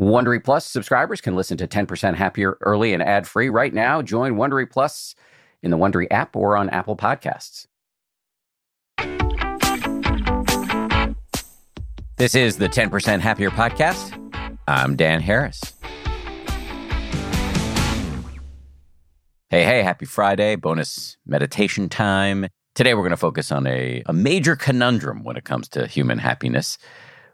Wondery Plus subscribers can listen to 10% Happier early and ad free right now. Join Wondery Plus in the Wondery app or on Apple Podcasts. This is the 10% Happier podcast. I'm Dan Harris. Hey, hey, happy Friday, bonus meditation time. Today we're going to focus on a, a major conundrum when it comes to human happiness.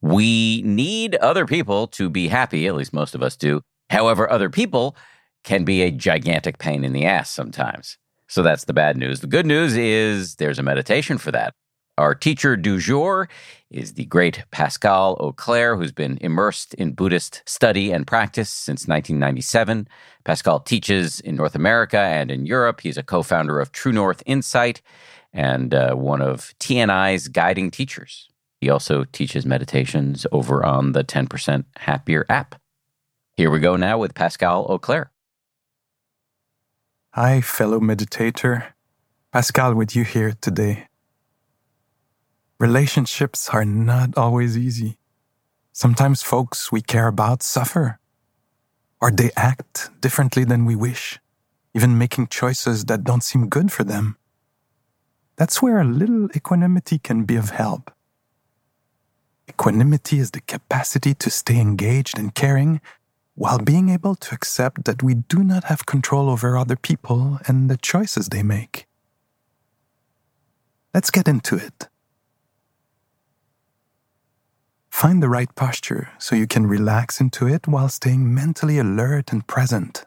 We need other people to be happy, at least most of us do. However, other people can be a gigantic pain in the ass sometimes. So that's the bad news. The good news is there's a meditation for that. Our teacher du jour is the great Pascal Auclair, who's been immersed in Buddhist study and practice since 1997. Pascal teaches in North America and in Europe. He's a co founder of True North Insight and uh, one of TNI's guiding teachers. He also teaches meditations over on the 10% Happier app. Here we go now with Pascal Auclair. Hi, fellow meditator. Pascal with you here today. Relationships are not always easy. Sometimes folks we care about suffer, or they act differently than we wish, even making choices that don't seem good for them. That's where a little equanimity can be of help. Equanimity is the capacity to stay engaged and caring while being able to accept that we do not have control over other people and the choices they make. Let's get into it. Find the right posture so you can relax into it while staying mentally alert and present.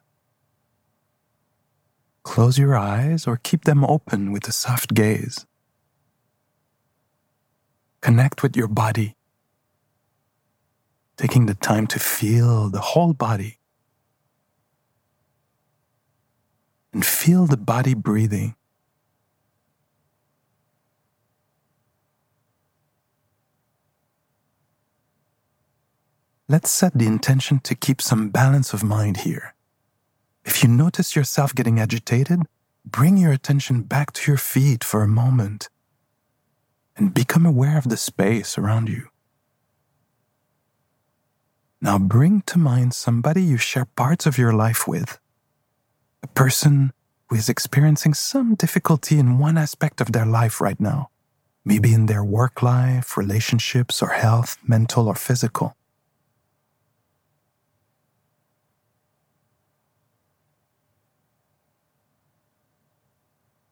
Close your eyes or keep them open with a soft gaze. Connect with your body taking the time to feel the whole body and feel the body breathing. Let's set the intention to keep some balance of mind here. If you notice yourself getting agitated, bring your attention back to your feet for a moment and become aware of the space around you. Now bring to mind somebody you share parts of your life with. A person who is experiencing some difficulty in one aspect of their life right now, maybe in their work life, relationships, or health, mental or physical.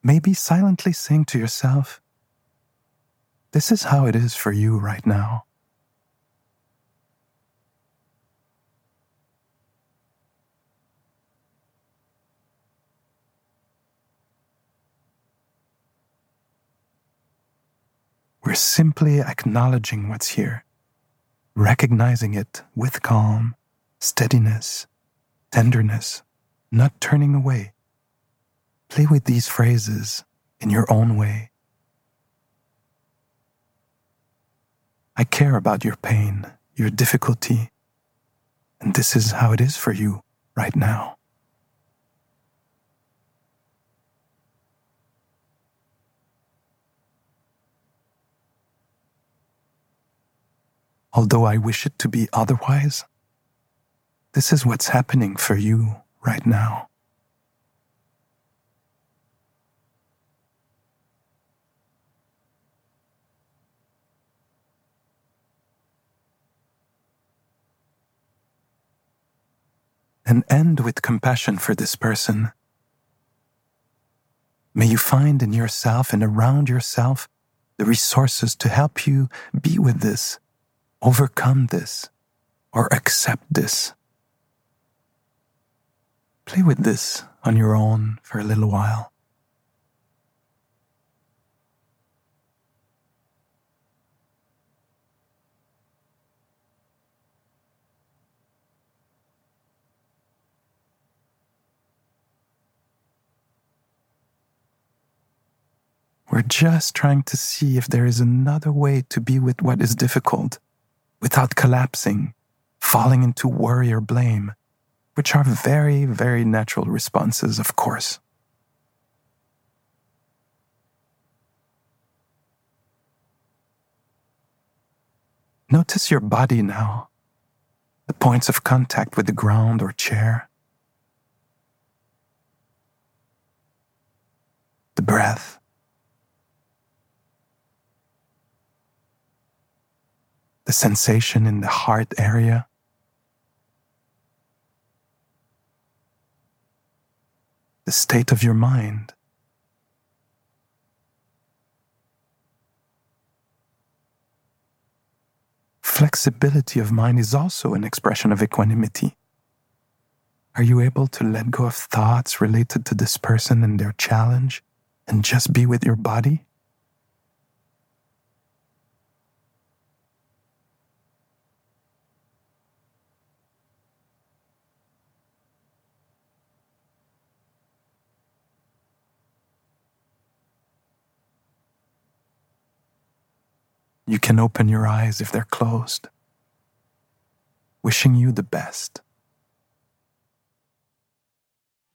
Maybe silently saying to yourself, This is how it is for you right now. We're simply acknowledging what's here, recognizing it with calm, steadiness, tenderness, not turning away. Play with these phrases in your own way. I care about your pain, your difficulty, and this is how it is for you right now. Although I wish it to be otherwise. This is what's happening for you right now. And end with compassion for this person. May you find in yourself and around yourself the resources to help you be with this overcome this or accept this. Play with this on your own for a little while. We're just trying to see if there is another way to be with what is difficult without collapsing, falling into worry or blame, which are very, very natural responses, of course. Notice your body now. the points of contact with the ground or chair, the breath. The sensation in the heart area. The state of your mind. Flexibility of mind is also an expression of equanimity. Are you able to let go of thoughts related to this person and their challenge and just be with your body? You can open your eyes if they're closed. Wishing you the best.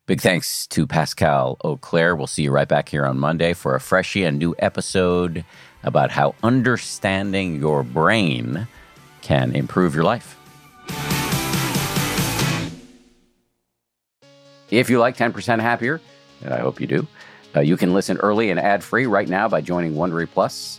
Big thanks to Pascal Auclair. We'll see you right back here on Monday for a freshie and new episode about how understanding your brain can improve your life. If you like 10% Happier, and I hope you do, uh, you can listen early and ad free right now by joining Wondery Plus